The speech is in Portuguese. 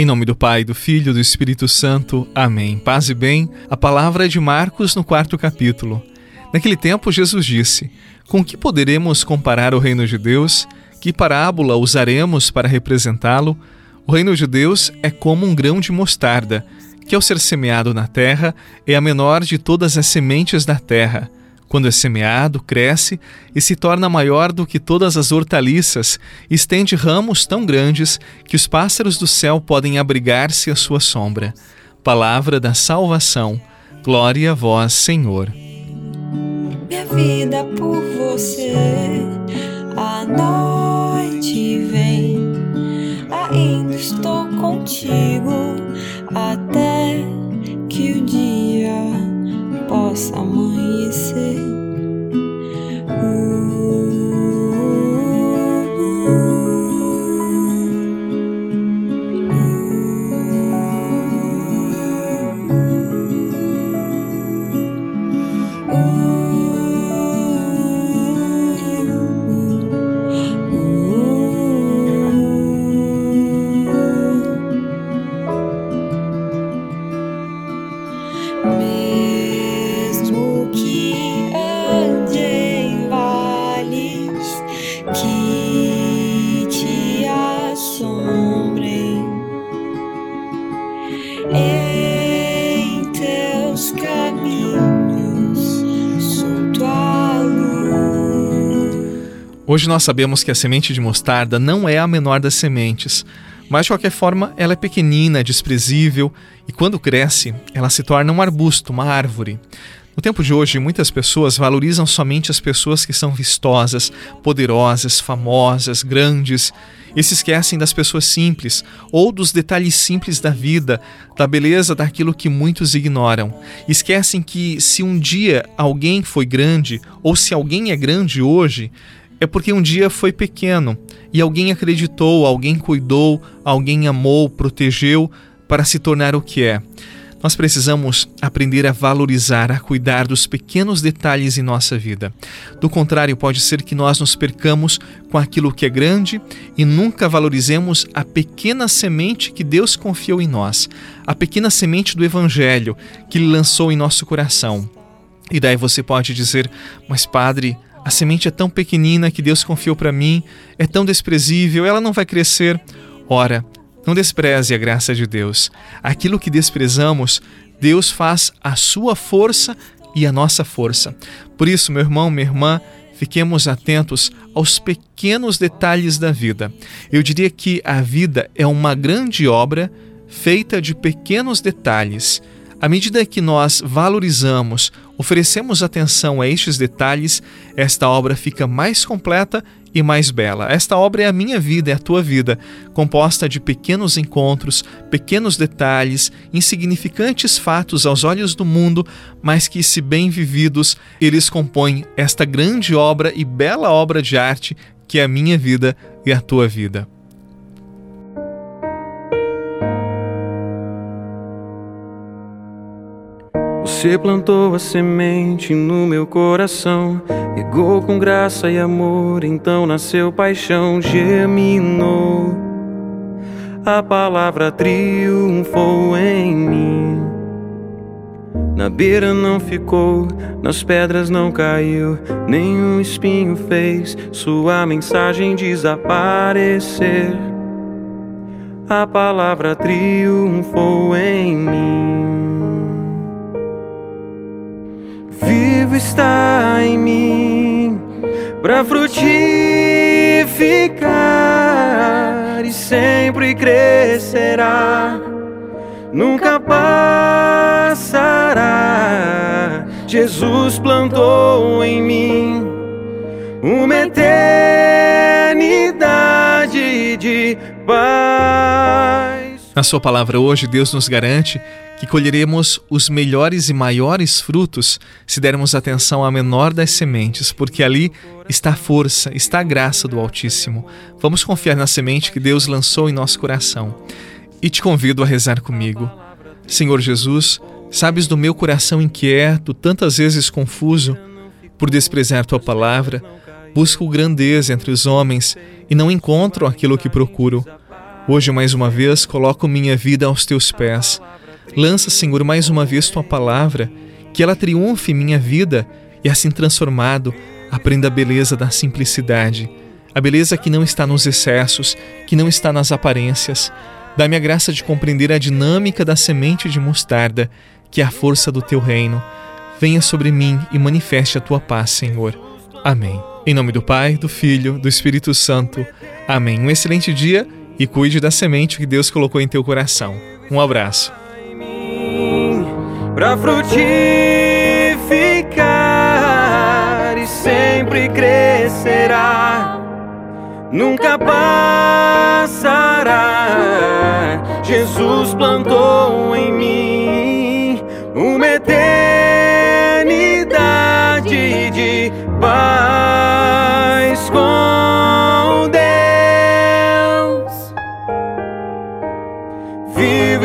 Em nome do Pai, do Filho e do Espírito Santo. Amém. Paz e bem. A palavra é de Marcos no quarto capítulo. Naquele tempo, Jesus disse: Com que poderemos comparar o reino de Deus? Que parábola usaremos para representá-lo? O reino de Deus é como um grão de mostarda, que ao ser semeado na terra é a menor de todas as sementes da terra quando é semeado, cresce e se torna maior do que todas as hortaliças, estende ramos tão grandes que os pássaros do céu podem abrigar-se à sua sombra. Palavra da salvação. Glória a vós, Senhor. Minha vida por você, a noite vem, ainda estou contigo até que o dia possa amanhecer. Hoje nós sabemos que a semente de mostarda não é a menor das sementes, mas de qualquer forma ela é pequenina, é desprezível e quando cresce ela se torna um arbusto, uma árvore. No tempo de hoje, muitas pessoas valorizam somente as pessoas que são vistosas, poderosas, famosas, grandes e se esquecem das pessoas simples ou dos detalhes simples da vida, da beleza daquilo que muitos ignoram. Esquecem que se um dia alguém foi grande ou se alguém é grande hoje, é porque um dia foi pequeno e alguém acreditou, alguém cuidou, alguém amou, protegeu para se tornar o que é. Nós precisamos aprender a valorizar, a cuidar dos pequenos detalhes em nossa vida. Do contrário, pode ser que nós nos percamos com aquilo que é grande e nunca valorizemos a pequena semente que Deus confiou em nós, a pequena semente do Evangelho que Ele lançou em nosso coração. E daí você pode dizer, mas Padre, a semente é tão pequenina que Deus confiou para mim, é tão desprezível, ela não vai crescer. Ora, não despreze a graça de Deus. Aquilo que desprezamos, Deus faz a sua força e a nossa força. Por isso, meu irmão, minha irmã, fiquemos atentos aos pequenos detalhes da vida. Eu diria que a vida é uma grande obra feita de pequenos detalhes à medida que nós valorizamos, oferecemos atenção a estes detalhes, esta obra fica mais completa e mais bela. Esta obra é a minha vida, é a tua vida, composta de pequenos encontros, pequenos detalhes, insignificantes fatos aos olhos do mundo, mas que, se bem vividos, eles compõem esta grande obra e bela obra de arte que é a minha vida e a tua vida. Você plantou a semente no meu coração, regou com graça e amor, então nasceu paixão, germinou. A palavra triunfou em mim. Na beira não ficou, nas pedras não caiu, nenhum espinho fez sua mensagem desaparecer. A palavra triunfou em mim. Vivo está em mim para frutificar e sempre crescerá, nunca passará. Jesus plantou em mim uma eternidade de paz. Na Sua palavra hoje, Deus nos garante que colheremos os melhores e maiores frutos se dermos atenção à menor das sementes, porque ali está a força, está a graça do Altíssimo. Vamos confiar na semente que Deus lançou em nosso coração. E te convido a rezar comigo. Senhor Jesus, sabes do meu coração inquieto, tantas vezes confuso, por desprezar tua palavra, busco grandeza entre os homens e não encontro aquilo que procuro. Hoje, mais uma vez, coloco minha vida aos teus pés. Lança, Senhor, mais uma vez tua palavra, que ela triunfe em minha vida e, assim transformado, aprenda a beleza da simplicidade, a beleza que não está nos excessos, que não está nas aparências. Dá-me a graça de compreender a dinâmica da semente de mostarda, que é a força do teu reino. Venha sobre mim e manifeste a tua paz, Senhor. Amém. Em nome do Pai, do Filho, do Espírito Santo. Amém. Um excelente dia e cuide da semente que Deus colocou em teu coração. Um abraço. Para frutificar e sempre crescerá, nunca passará. Jesus plantou em mim uma eternidade